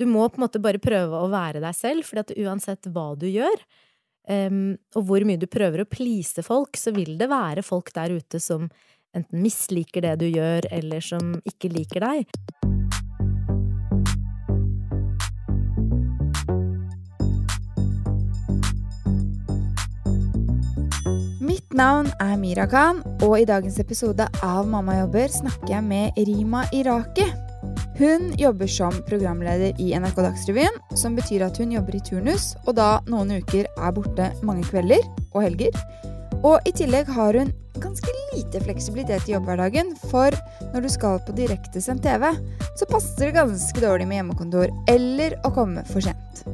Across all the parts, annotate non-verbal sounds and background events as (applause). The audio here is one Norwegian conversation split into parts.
Du må på en måte bare prøve å være deg selv, for uansett hva du gjør, um, og hvor mye du prøver å please folk, så vil det være folk der ute som enten misliker det du gjør, eller som ikke liker deg. Mitt navn er Mira Khan, og i dagens episode av Mamma jobber snakker jeg med Rima Iraki. Hun jobber som programleder i NRK Dagsrevyen, som betyr at hun jobber i turnus, og da noen uker er borte mange kvelder og helger. Og i tillegg har hun ganske lite fleksibilitet i jobbhverdagen, for når du skal på direktesendt TV, så passer det ganske dårlig med hjemmekontor eller å komme for sent.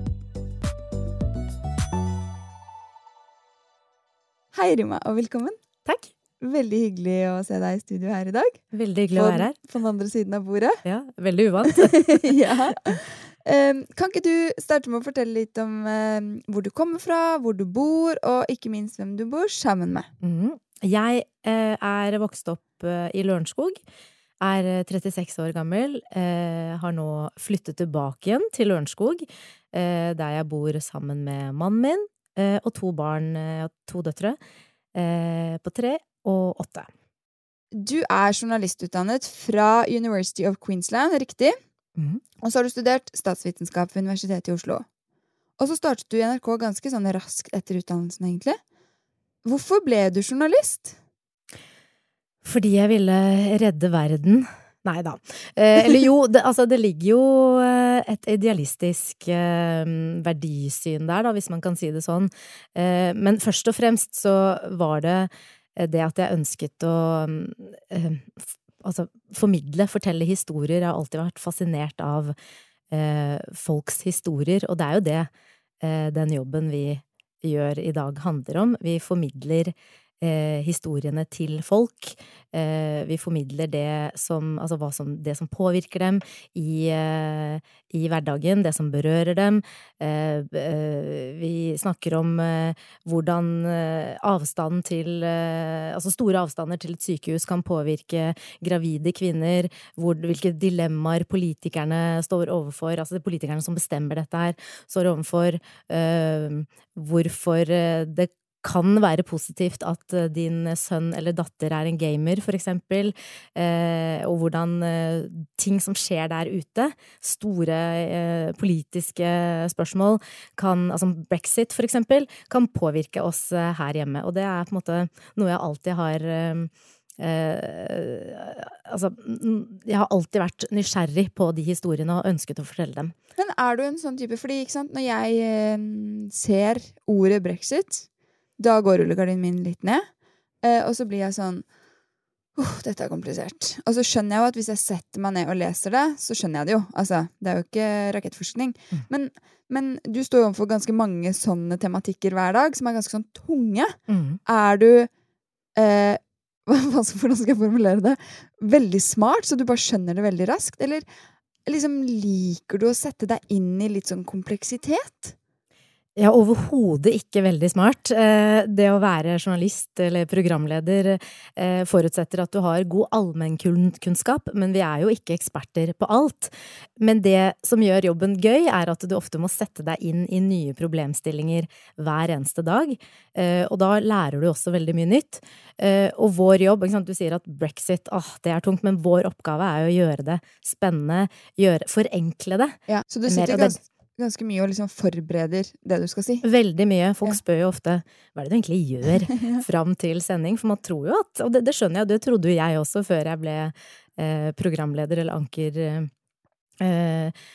Hei, Rima, og velkommen. Takk. Veldig hyggelig å se deg i studio her i dag. Veldig hyggelig å være her. På den andre siden av bordet. Ja, Veldig uvant. (laughs) ja. Um, kan ikke du starte med å fortelle litt om um, hvor du kommer fra, hvor du bor, og ikke minst hvem du bor sammen med? Mm. Jeg eh, er vokst opp eh, i Lørenskog. Er 36 eh, år gammel. Eh, har nå flyttet tilbake igjen til Lørenskog, der jeg bor sammen med mannen min og to barn, to døtre, på tre og åtte. Du er journalistutdannet fra University of Queensland, riktig? Mm. Og så har du studert statsvitenskap ved Universitetet i Oslo. Og så startet du i NRK ganske sånn raskt etter utdannelsen, egentlig. Hvorfor ble du journalist? Fordi jeg ville redde verden. Nei da. Eh, eller jo, det, altså det ligger jo eh, et idealistisk eh, verdisyn der, da, hvis man kan si det sånn. Eh, men først og fremst så var det det at jeg ønsket å eh, altså formidle, fortelle historier. Jeg har alltid vært fascinert av folks historier, og det er jo det den jobben vi gjør i dag handler om. Vi formidler eh, historiene til folk. Eh, vi formidler det som, altså som, det som påvirker dem i, eh, i, hverdagen, det som berører dem. Eh, eh, vi snakker om eh, hvordan avstanden til Altså store avstander til et sykehus kan påvirke gravide kvinner, hvor, hvilke dilemmaer politikerne står overfor, altså det er politikerne som bestemmer dette her, står overfor, hvorfor det kan være positivt at eh, din sønn eller datter er en gamer, for eksempel, eh, og hvordan eh, ting som skjer der ute, store politiske spørsmål, kan, altså brexit, for eksempel, kan påvirke oss her hjemme. Og det er på en måte noe jeg alltid har Eh, altså, jeg har alltid vært nysgjerrig på de historiene og ønsket å fortelle dem. Men er du en sånn type Fordi når jeg eh, ser ordet brexit, da går rullegardinen min litt ned. Eh, og så blir jeg sånn uh, dette er komplisert. Og så skjønner jeg jo at hvis jeg setter meg ned og leser det, så skjønner jeg det jo. Altså, det er jo ikke rakettforskning. Mm. Men, men, du står jo overfor ganske mange sånne tematikker hver dag, som er ganske sånn tunge. Mm. Er du eh, (laughs) Hvordan skal jeg formulere det? Veldig smart, så du bare skjønner det veldig raskt? Eller liksom liker du å sette deg inn i litt sånn kompleksitet? Ja, overhodet ikke veldig smart. Eh, det å være journalist eller programleder eh, forutsetter at du har god allmennkunnskap, men vi er jo ikke eksperter på alt. Men det som gjør jobben gøy, er at du ofte må sette deg inn i nye problemstillinger hver eneste dag. Eh, og da lærer du også veldig mye nytt. Og vår jobb, du sier at brexit, åh, det er tungt, men vår oppgave er jo å gjøre det spennende, gjøre, forenkle det. Ja, så du sitter ganske ganske mye og liksom forbereder det du skal si. Veldig mye. Folk ja. spør jo ofte hva er det du egentlig gjør (laughs) fram til sending, for man tror jo at Og det, det skjønner jeg, det trodde jo jeg også før jeg ble eh, programleder eller anker. Eh,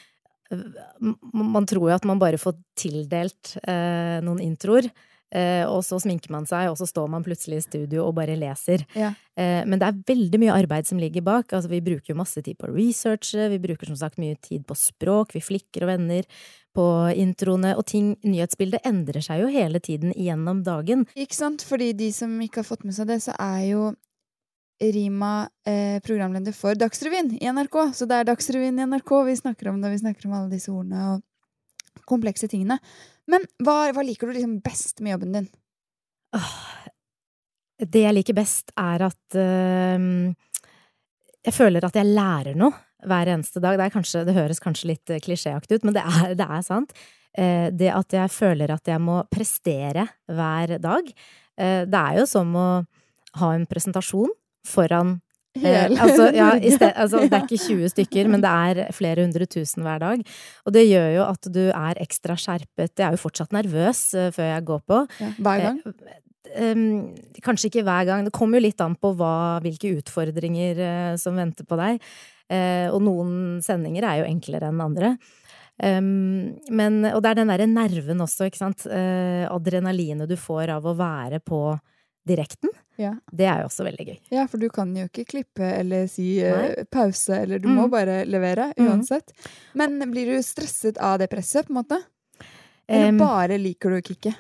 man tror jo at man bare får tildelt eh, noen introer. Eh, og så sminker man seg, og så står man plutselig i studio og bare leser. Ja. Eh, men det er veldig mye arbeid som ligger bak. Altså, vi bruker jo masse tid på å researche, vi bruker som sagt mye tid på språk, vi flikker og venner på introene, og ting, nyhetsbildet endrer seg jo hele tiden gjennom dagen. Ikke sant, fordi de som ikke har fått med seg det, så er jo Rima eh, programleder for Dagsrevyen i NRK. Så det er Dagsrevyen i NRK vi snakker om når vi snakker om alle disse ordene og komplekse tingene. Men hva, hva liker du liksom best med jobben din? Det jeg liker best, er at uh, jeg føler at jeg lærer noe hver eneste dag. Det, kanskje, det høres kanskje litt klisjéaktig ut, men det er, (laughs) det er sant. Eh, det at jeg føler at jeg må prestere hver dag. Eh, det er jo som å ha en presentasjon foran Hele Eh, altså, ja, sted, altså, det er ikke 20 stykker, men det er flere hundre tusen hver dag. Og det gjør jo at du er ekstra skjerpet. Jeg er jo fortsatt nervøs uh, før jeg går på. Ja, hver gang? Um, kanskje ikke hver gang. Det kommer jo litt an på hva, hvilke utfordringer uh, som venter på deg. Uh, og noen sendinger er jo enklere enn andre. Um, men, og det er den derre nerven også, ikke sant. Uh, adrenalinet du får av å være på direkten. Ja. Det er jo også veldig gøy. ja, for du kan jo ikke klippe eller si eh, pause, eller du må Mm. bare levere Mm. uansett. Men blir du stresset av det presset, på en måte? Eller um, bare liker du kicket?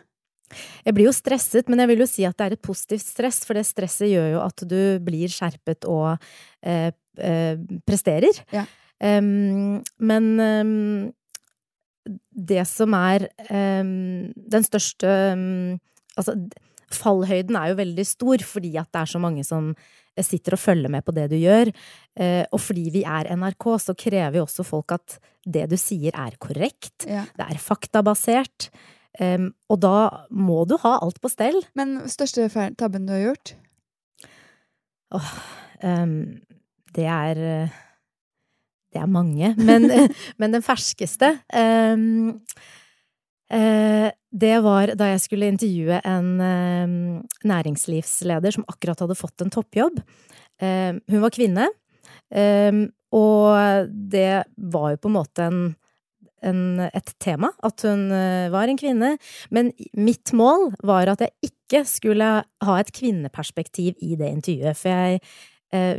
Jeg blir jo stresset, men jeg vil jo si at det er et positivt stress, for det stresset gjør jo at du blir skjerpet og eh, eh, presterer. Ja. Um, men um, det som er den største Altså, fallhøyden er jo veldig stor fordi at det er så mange som sitter og følger med på det du gjør. Eh, og fordi vi er NRK, så krever jo også folk at det du sier er korrekt. Ja. Det er faktabasert. og da må du ha alt på stell. Men største tabben du har gjort? Em, det er eh, Det er mange. Men, (laughs) men den ferskeste um, eh, Det var da jeg skulle intervjue en em, næringslivsleder som akkurat hadde fått en toppjobb. Em, hun var kvinne, em, og det var jo på en måte en en, et tema, at hun eh, var en kvinne. Men mitt mål var at jeg ikke skulle ha et kvinneperspektiv i det intervjuet. For jeg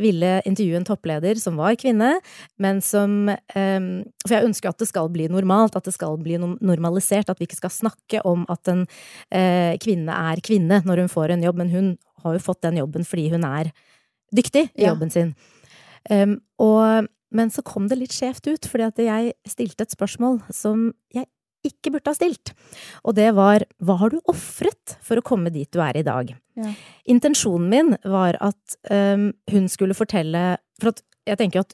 ville intervjue en toppleder som var kvinne, men som eh, For jeg ønsker at det skal bli normalt, at det skal bli normalisert, at vi ikke skal snakke om at en eh, kvinne er kvinne når hun får en jobb, men hun har jo fått den jobben fordi hun er dyktig i Ja. jobben sin. Um, og, men så kom det litt skjevt ut, fordi at jeg stilte et spørsmål som jeg ikke burde ha stilt. Og det var hva har du ofret for å komme dit du er i dag? Ja. Intensjonen min var at um, hun skulle fortelle For at jeg tenker at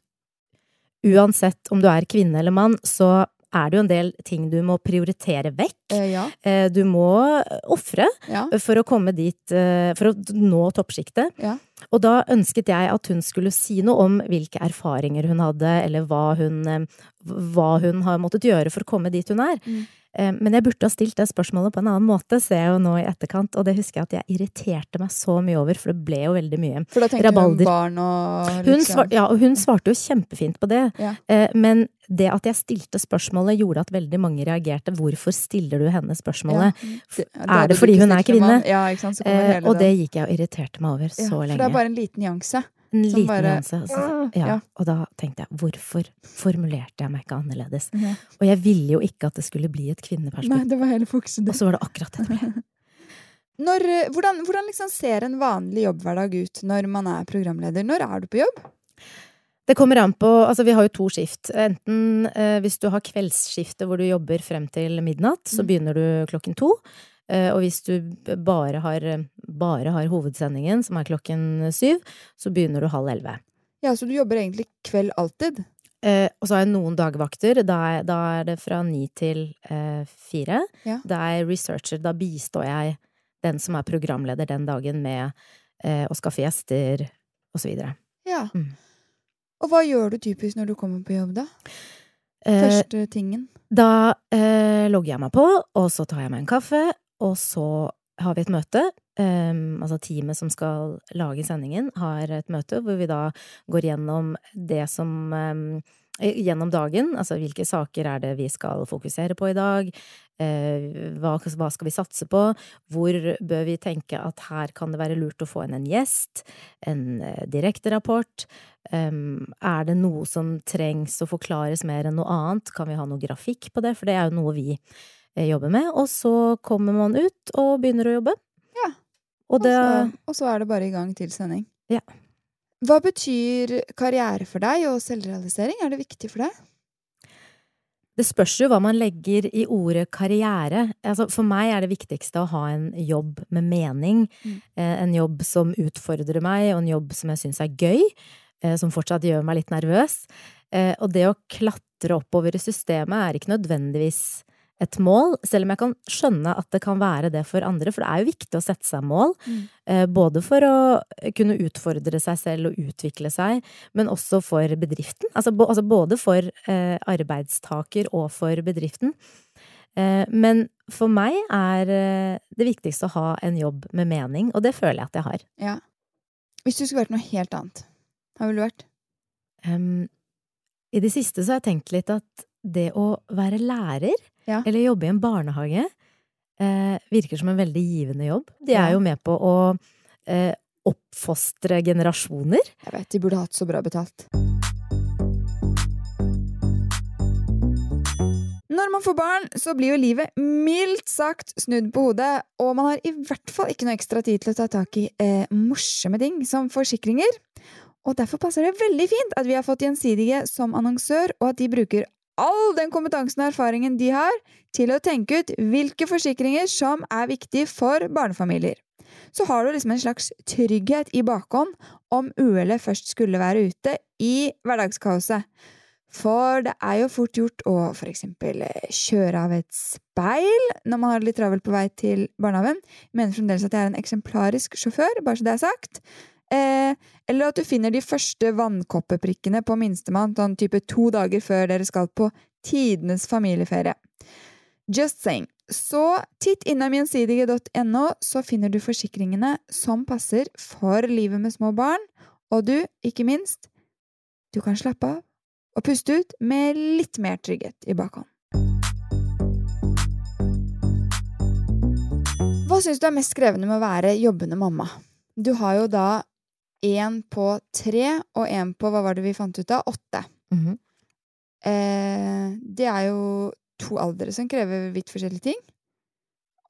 uansett om du er kvinne eller mann, så er det jo en del ting du må prioritere vekk. Eh, ja. Eh, Du må ofre Ja. for å komme dit, eh, for å nå toppsjiktet. Ja. Og da ønsket jeg at hun skulle si noe om hvilke erfaringer hun hadde, eller hva hun, hva hun har måttet gjøre for å komme dit hun er. Mm. Eh, Men jeg burde ha stilt det spørsmålet på en annen måte, ser jeg jo nå i etterkant, og det husker jeg at jeg irriterte meg så mye over, for det ble jo veldig mye. For da tenkte hun om barn og Hun, liksom svar, ja, og hun svarte jo kjempefint på det, Ja. Eh, men det at jeg stilte spørsmålet gjorde at veldig mange reagerte. Hvorfor stiller du henne spørsmålet? Ja. Det- er det fordi hun er kvinne? Ja, ikke sant. Eh, og det gikk jeg og irriterte meg over Ja, så For lenge. det er bare en liten nyanse. En som liten bare- nyanse. Altså. Ja. Ja. Og da tenkte jeg, hvorfor formulerte jeg meg ikke annerledes? Ja. Og jeg ville jo ikke at det skulle bli et Nei, det var hele fokuset. Og så var det akkurat det det. (laughs) Når, eh, hvordan hvordan liksom ser en vanlig jobbhverdag ut når man er programleder? Når er du på jobb? Det kommer an på Altså, vi har jo to skift. Enten eh, hvis du har kveldsskiftet hvor du jobber frem til midnatt, så Mm. begynner du klokken to. Eh, og hvis du bare har, bare har hovedsendingen, som er klokken syv, så begynner du halv elleve. Ja, Så du jobber egentlig kveld alltid? Eh, og så har jeg noen dagvakter. Da er, da er det fra ni til eh, fire. Ja. Da er jeg researcher. Da bistår jeg den som er programleder den dagen med eh, å skaffe gjester, og så videre. Ja. Mm. Og hva gjør du typisk når du kommer på jobb, da? Eh, Første tingen? Da eh, logger jeg meg på, og så tar jeg meg en kaffe, og så har vi et møte. Um, altså teamet som skal lage sendingen, har et møte hvor vi da går gjennom det som ehm, eh, Gjennom dagen, altså hvilke saker er det vi skal fokusere på i dag? uh, hva, hva skal vi satse på? Hvor bør vi tenke at her kan det være lurt å få inn en gjest? En uh, direkterapport? Um, er det noe som trengs å forklares mer enn noe annet? Kan vi ha noe grafikk på det? For det er jo noe vi eh, jobber med. Og så kommer man ut og begynner å jobbe. Ja. Og det og, så, og så er det bare i gang til sending. Ja. Hva betyr karriere for deg, og selvrealisering? Er det viktig for deg? Det spørs jo hva man legger i ordet karriere. Altså, for meg er det viktigste å ha en jobb med mening. Mm. Eh, en jobb som utfordrer meg, og en jobb som jeg syns er gøy. eh, Som fortsatt gjør meg litt nervøs. Eh, og det å klatre oppover i systemet er ikke nødvendigvis et mål, selv om jeg kan skjønne at det kan være det for andre, for det er jo viktig å sette seg mål. Mm. Eh, både for å kunne utfordre seg selv og utvikle seg, men også for bedriften. Altså, altså både for eh, arbeidstaker og for bedriften. Eh, men for meg er det viktigste å ha en jobb med mening, og det føler jeg at jeg har. Ja. Hvis du skulle vært noe helt annet, hva ville du vært? Um, I det siste så har jeg tenkt litt at det å være lærer, Ja. eller jobbe i en barnehage, eh, virker som en veldig givende jobb. De er jo med på å eh, oppfostre generasjoner. Jeg vet, de burde hatt så bra betalt. Når man får barn, så blir jo livet mildt sagt snudd på hodet, og man har i hvert fall ikke noe ekstra tid til å ta tak i eh, morsomme ting som forsikringer. Og derfor passer det veldig fint at vi har fått Gjensidige som annonsør, og at de bruker all den kompetansen og erfaringen de har, til å tenke ut hvilke forsikringer som er viktige for barnefamilier. Så har du liksom en slags trygghet i bakhånd om uhellet først skulle være ute i hverdagskaoset. For det er jo fort gjort å for eksempel eh, kjøre av et speil når man har det litt travelt på vei til barnehagen. Jeg mener fremdeles at jeg er en eksemplarisk sjåfør, bare så det er sagt. Eh, eller at du finner de første vannkoppeprikkene på minstemann sånn type to dager før dere skal på tidenes familieferie. Just saying. Så titt innom gjensidige.no, så finner du forsikringene som passer for livet med små barn. Og du, ikke minst, du kan slappe av og puste ut med litt mer trygghet i bakhånd. Hva syns du er mest krevende med å være jobbende mamma? Du har jo da én på tre og én på hva var det vi fant ut av? Åtte. Mhm. Eh, det er jo to aldre som krever vidt forskjellige ting.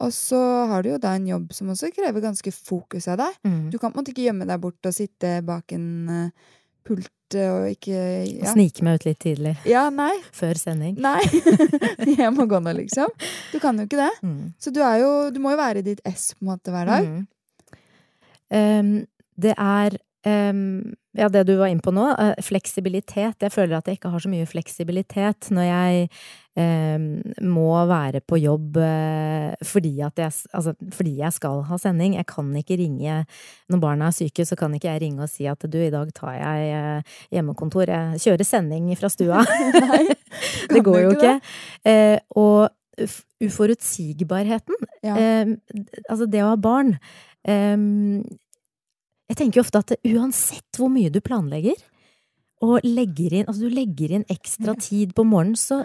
Og så har du jo da en jobb som også krever ganske fokus av deg. Mm. Du kan på en måte ikke gjemme deg bort og sitte bak en eh, pult og ikke ja. Snike meg ut litt tidlig, ja, nei. før sending. Nei. (laughs) Jeg må gå nå, liksom. Du kan jo ikke det. Mm. Så du er jo Du må jo være i ditt ess på en måte hver dag. Mm. Em, det er em, ja, det du var inne på nå, eh, fleksibilitet. Jeg føler at jeg ikke har så mye fleksibilitet når jeg em, må være på jobb eh, fordi jeg, altså, fordi jeg skal ha sending. Jeg kan ikke ringe når barna er syke, så kan ikke jeg ringe og si at du, i dag tar jeg eh, hjemmekontor. Jeg kjører sending fra stua. (laughs) Nei, det går jo ikke ikke. Eh, og uforutsigbarheten Ja. eh, altså det å ha barn eh, Jeg tenker jo ofte at uansett hvor mye du planlegger, og legger inn Altså du legger inn ekstra tid på morgenen, så,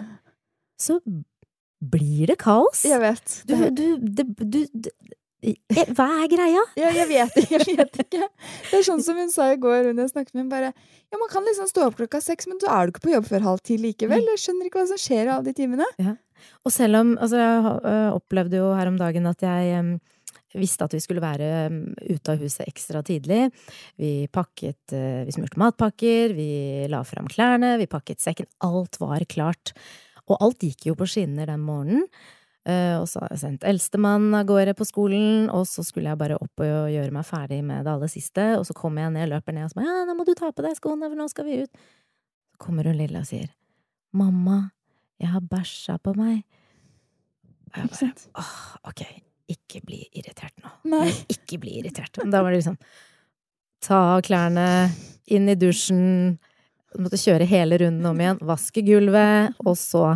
så blir det kaos. Jeg vet. Du, du, det, du, du eh, Hva er greia? Ja, jeg vet. Jeg vet ikke. Det er sånn som hun sa i går, hun jeg snakket med, hun bare Ja, man kan liksom stå opp klokka seks, men så er du ikke på jobb før halv ti likevel. Jeg skjønner ikke hva som skjer i alle de timene. Og selv om Altså, jeg øh, opplevde jo her om dagen at jeg visste at vi skulle være ute av huset ekstra tidlig. Vi pakket øh, Vi smurte matpakker, vi la fram klærne, vi pakket sekken. Alt var klart. Og alt gikk jo på skinner den morgenen. Eh, og så har jeg sendt eldstemann av gårde på skolen, og så skulle jeg bare opp og gjøre meg ferdig med det aller siste. Og så kommer jeg ned, løper ned og sier ja, nå må du ta på deg skoene, for nå skal vi ut. Så kommer hun lille og sier mamma, jeg har bæsja på meg. Og jeg bare åh, ok, ikke bli irritert nå. Nei. Ikke bli irritert. Da var det liksom ta av klærne, inn i dusjen, du måtte kjøre hele runden om igjen, vaske gulvet, og så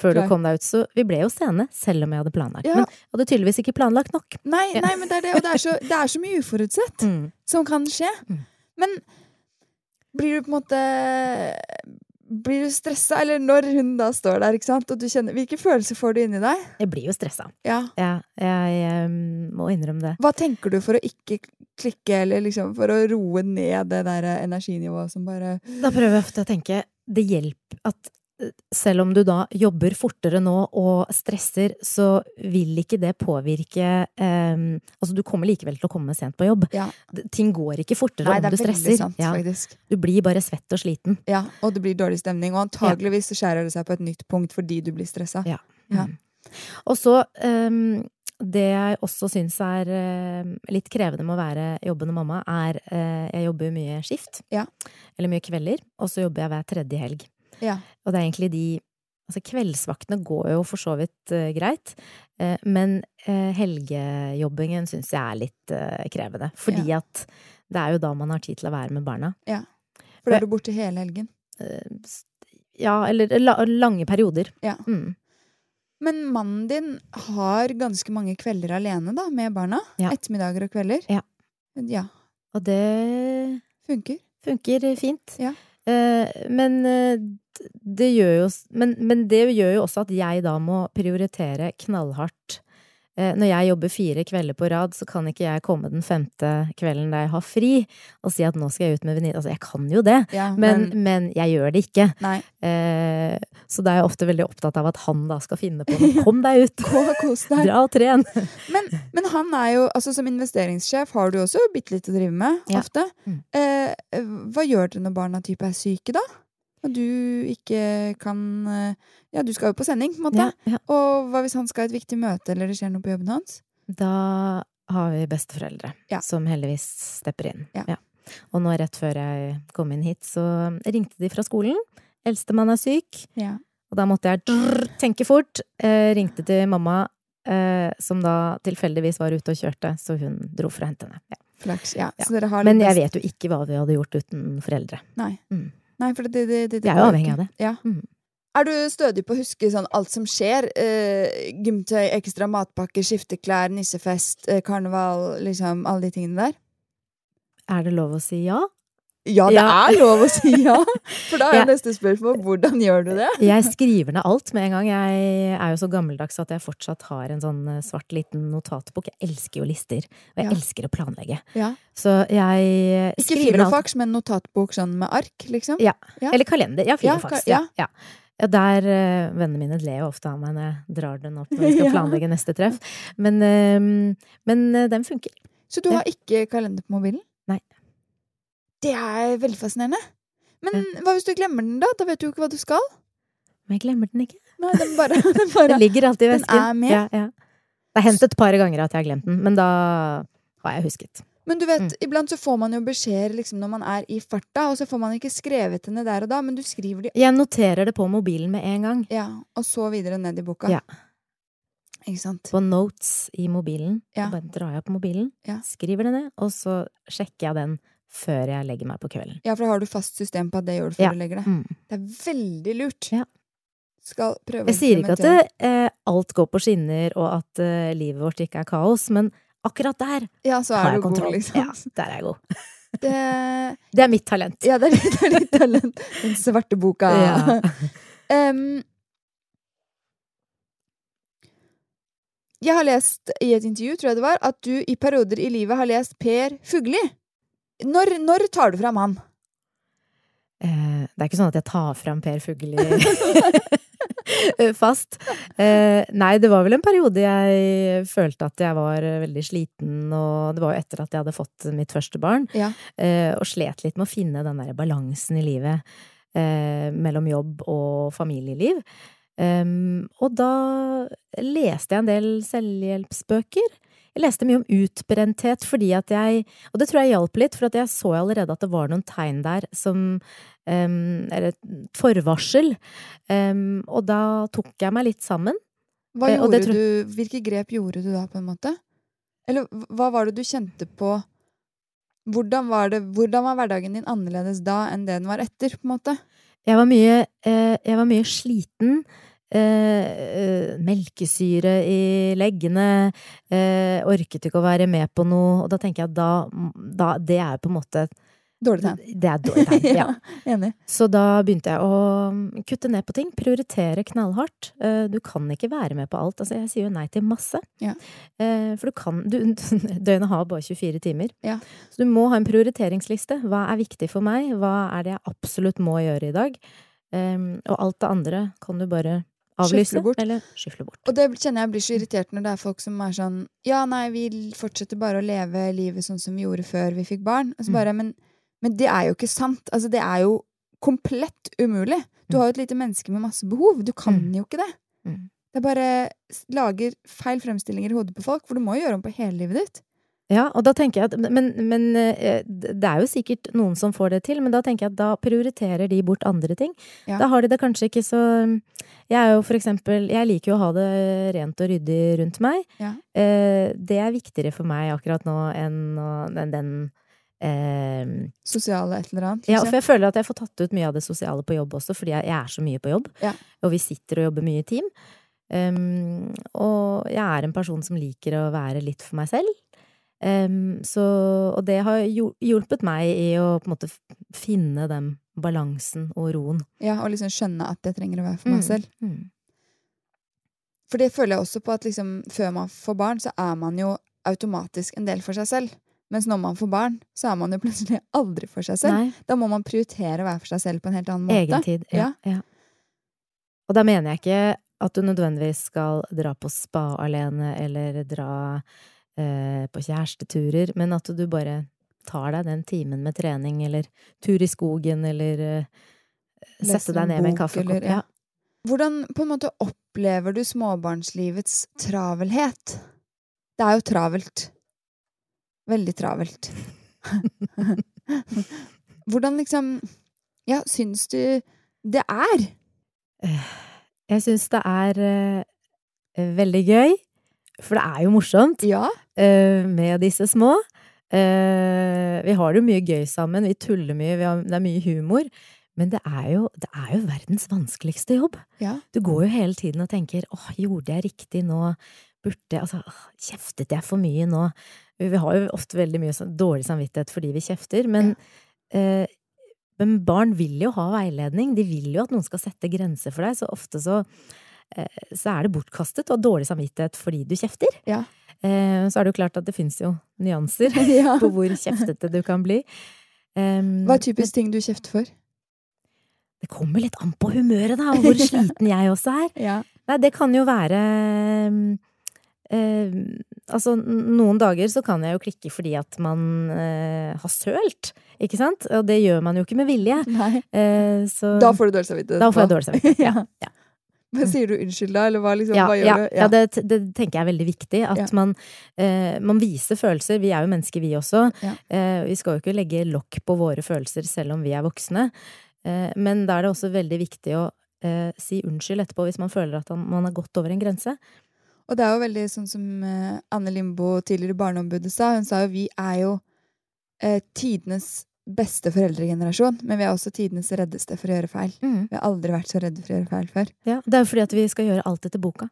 før du kom deg ut. Så vi ble jo sene, selv om jeg hadde planlagt. Ja. Men jeg hadde tydeligvis ikke planlagt nok. Nei, nei, men det er det, og det er så, det er så mye uforutsett Mm. som kan skje. Mm. Men blir du på en måte Blir du stressa? Eller når hun da står der, ikke sant, og du kjenner Hvilke følelser får du inni deg? Jeg blir jo stressa. Ja. Ja, jeg, jeg, må innrømme det. Hva tenker du for å ikke klikke, eller liksom for å roe ned det der energinivået som bare Da prøver jeg ofte å tenke det hjelper at selv om du da jobber fortere nå og stresser, så vil ikke det påvirke em, Altså, du kommer likevel til å komme sent på jobb. Ja. Ting går ikke fortere Nei, om du stresser. sant, Ja, du blir bare svett og sliten. Ja, og det blir dårlig stemning, og antageligvis så skjærer det seg på et nytt punkt fordi du blir stressa. Ja. Ja. Mm. Og så em, det jeg også syns er eh, litt krevende med å være jobbende mamma, er eh, Jeg jobber mye skift. Ja. Eller mye kvelder. Og så jobber jeg hver tredje helg. Ja. Og det er egentlig de Altså, kveldsvaktene går jo for så vidt uh, greit, uh, men uh, helgejobbingen syns jeg er litt krevende. Fordi at det er jo da man har tid til å være med barna. For da er du borte hele helgen. Ja, eller la, lange perioder. Ja. Mm. Men mannen din har ganske mange kvelder alene, da, med barna. Ja. Ettermiddager og kvelder. Ja. Ja. Og det Funker. funker fint. Ja. Men det gjør jo men, men det gjør jo også at jeg da må prioritere knallhardt. Eh, når jeg jobber fire kvelder på rad, så kan ikke jeg komme den femte kvelden der jeg har fri, og si at nå skal jeg ut med venninner. Altså, jeg kan jo det, Ja, men, men, men jeg gjør det ikke. Eh, så da er jeg ofte veldig opptatt av at han da skal finne på noe. Kom deg ut! (laughs) Kos deg. Dra og tren! (laughs) Men, men han er jo, altså som investeringssjef har du også bitte litt å drive med, Ja. ofte. Mm. Eh, hva gjør dere når barna type er syke, da? Og du ikke kan eh, Ja, du skal jo på sending, på en måte. Ja, ja. Og hva hvis han skal ha et viktig møte, eller det skjer noe på jobben hans? Da har vi besteforeldre Ja. som heldigvis stepper inn. Ja. Og nå rett før jeg kom inn hit, så ringte de fra skolen. Eldstemann er syk, Ja. og da måtte jeg drrr, tenke fort. Eh, ringte til mamma, eh, som da tilfeldigvis var ute og kjørte, så hun dro for å hente henne. Ja. Flaks. Ja. Men jeg vet jo ikke hva vi hadde gjort uten foreldre. Nei. Mm. Nei, for det, det, det, Vi er jo avhengig av det. Ja. Mm. Er du stødig på å huske sånn alt som skjer? Eh, gymtøy, ekstra matpakke, skifteklær, nissefest, eh, karneval, liksom alle de tingene der? Er det lov å si ja? Ja, det Ja. er lov å si ja! For da er jo Ja. neste spørsmål hvordan gjør du det? Jeg skriver ned alt med en gang. Jeg er jo så gammeldags at jeg fortsatt har en sånn eh, svart liten notatbok. Jeg elsker jo lister, og jeg Ja. elsker å planlegge. Ja. Så jeg Ikke skriver alt. filofax, men notatbok sånn med ark, liksom? Ja. Eller kalender. Ja, filofax. Ja, ja. Ja, der uh, Vennene mine ler jo ofte av meg når jeg drar den opp når vi skal (laughs) planlegge neste treff. Men, eh, men eh, den funker. Så du har ikke kalender på mobilen? Nei. Det er veldig fascinerende. Men hva hvis du glemmer den, da? Da vet du jo ikke hva du skal. Men jeg glemmer den ikke. Nei, den bare, (laughs) den bare Den ligger alltid i Den er med. Ja, ja. Det har hendt et par ganger at jeg har glemt den, men da har jeg husket. Men du vet, Mm. iblant så får man jo beskjeder liksom, når man er i farta, og så får man ikke skrevet henne der og da, men du skriver de Jeg noterer det på mobilen med en gang. Ja, og så videre ned i boka. Ja. Ikke sant? På notes i mobilen. Ja. Bare drar jeg opp mobilen, Ja. skriver det ned, og så sjekker jeg den før jeg legger meg på kvelden. Ja, for da har du fast system på at det gjør du før Ja. du legger deg. Mm. Det er veldig lurt. Ja. Skal prøve Jeg sier ikke at det, eh, alt går på skinner og at eh, livet vårt ikke er kaos, men akkurat der Ja, så har er jeg du god, kontroll. liksom. Ja, der er jeg god. (laughs) Det, (laughs) Det er mitt talent. ja, det er mitt det er talent. (laughs) Den svarte boka. Ja. um, jeg har lest i et intervju, tror jeg det var, at du i perioder i livet har lest Per Fugli. Når, når tar du fram han? Eh, det er ikke sånn at jeg tar fram Per Fugelli (laughs) (laughs) fast. Eh, nei, det var vel en periode jeg følte at jeg var veldig sliten, og det var jo etter at jeg hadde fått mitt første barn, Ja. eh, og slet litt med å finne den der balansen i livet eh, mellom jobb og familieliv. Um, og da leste jeg en del selvhjelpsbøker. Jeg leste mye om utbrenthet fordi at jeg Og det tror jeg hjalp litt, for at jeg så allerede at det var noen tegn der som Eller et forvarsel. Og da tok jeg meg litt sammen. Hva Eh, gjorde tror- du, hvilke grep gjorde du da, på en måte? Eller hva var det du kjente på hvordan var, det, hvordan var hverdagen din annerledes da enn det den var etter, på en måte? Jeg var mye, eh, jeg var mye sliten. Eh, eh, melkesyre i leggene. Eh, orket ikke å være med på noe. Og da tenker jeg at da, da Det er på en måte Dårlig tegn. Det er dårlig tegn. (laughs) ja. Enig. Så da begynte jeg å kutte ned på ting. Prioritere knallhardt. Eh, Du kan ikke være med på alt. Altså, jeg sier jo nei til masse. Ja. Eh, For du kan du, (laughs) Døgnet har bare 24 timer. Ja. Så du må ha en prioriteringsliste. Hva er viktig for meg? Hva er det jeg absolutt må gjøre i dag? Og alt det andre kan du bare avlyse. Skyfle bort. Eller skyfle bort. Og det kjenner jeg blir så irritert når det er folk som er sånn Ja, nei, vi fortsetter bare å leve livet sånn som vi gjorde før vi fikk barn. Altså så bare, men, men det er jo ikke sant. Altså, det er jo komplett umulig. Du Mm. har jo et lite menneske med masse behov. Du kan Mm. jo ikke det. Det bare lager feil fremstillinger i hodet på folk, for du må jo gjøre om på hele livet ditt. Ja, og da tenker jeg at Men, men eh, det er jo sikkert noen som får det til, men da tenker jeg at da prioriterer de bort andre ting. Ja. Da har de det kanskje ikke så Jeg er jo for eksempel Jeg liker jo å ha det rent og ryddig rundt meg. Ja. Eh, det er viktigere for meg akkurat nå enn den eh, Sosiale et eller annet. Ja, for jeg føler at jeg får tatt ut mye av det sosiale på jobb også, fordi jeg, jeg er så mye på jobb. Ja. Og vi sitter og jobber mye i team. Um, og jeg er en person som liker å være litt for meg selv. Um, så, og det har hjulpet meg i å på en måte finne den balansen og roen. ja, og liksom skjønne at jeg trenger å være for meg selv. Mm. For det føler jeg også på at liksom, før man får barn, så er man jo automatisk en del for seg selv. Mens når man får barn, så er man jo plutselig (laughs) aldri for seg selv. Nei, Da må man prioritere å være for seg selv på en helt annen måte. egentid. Ja, ja. Og da mener jeg ikke at du nødvendigvis skal dra på spa alene eller dra på kjæresteturer, men at du bare tar deg den timen med trening eller tur i skogen eller eh, sette deg ned med en kaffekopp. eller- ja. Hvordan på en måte opplever du småbarnslivets travelhet? Det er jo travelt. Veldig travelt. (laughs) Hvordan liksom Ja, syns du det er? Jeg syns det er eh, veldig gøy, for det er jo morsomt. Ja. uh, med disse små. Uh, vi har det jo mye gøy sammen, vi tuller mye, vi har, det er mye humor. Men det er, jo, det er jo verdens vanskeligste jobb. Ja. Du går jo hele tiden og tenker åh, gjorde jeg riktig nå? Burde Altså, kjeftet jeg for mye nå? Vi har jo ofte veldig mye sånn dårlig samvittighet fordi vi kjefter, men, eh, men barn vil jo ha veiledning. De vil jo at noen skal sette grenser for deg, så ofte så, så er det bortkastet og dårlig samvittighet fordi du kjefter. Ja. Eh, så er det jo klart at det fins jo nyanser (laughs) (laughs) ja. på hvor kjeftete du kan bli. Hva er typisk ting du kjefter for? Det kommer litt an på humøret, da, og hvor (laughs) sliten jeg også er. Ja. Nei, det kan jo være eh, Altså, noen dager så kan jeg jo klikke fordi at man eh, har sølt, ikke sant? Og det gjør man jo ikke med vilje. Eh, så Da får du dårlig samvittighet. Da får jeg dårlig samvittighet. Ja. Ja. Men sier du unnskyld da, eller hva, liksom, Ja, hva gjør ja, du? ja det, det tenker jeg er veldig viktig. At Ja. man, eh, man viser følelser. Vi er jo mennesker, vi også. Ja. Eh, vi skal jo ikke legge lokk på våre følelser selv om vi er voksne. Eh, men da er det også veldig viktig å eh, si unnskyld etterpå hvis man føler at man har gått over en grense. Og det er jo veldig sånn som eh, Anne Limbo, tidligere barneombudet, sa. Hun sa jo vi er jo eh, tidenes beste foreldregenerasjon, men vi er også tidenes reddeste for å gjøre feil. Vi har aldri vært så redde for å gjøre feil før. Ja, det er jo fordi at vi skal gjøre alt etter boka.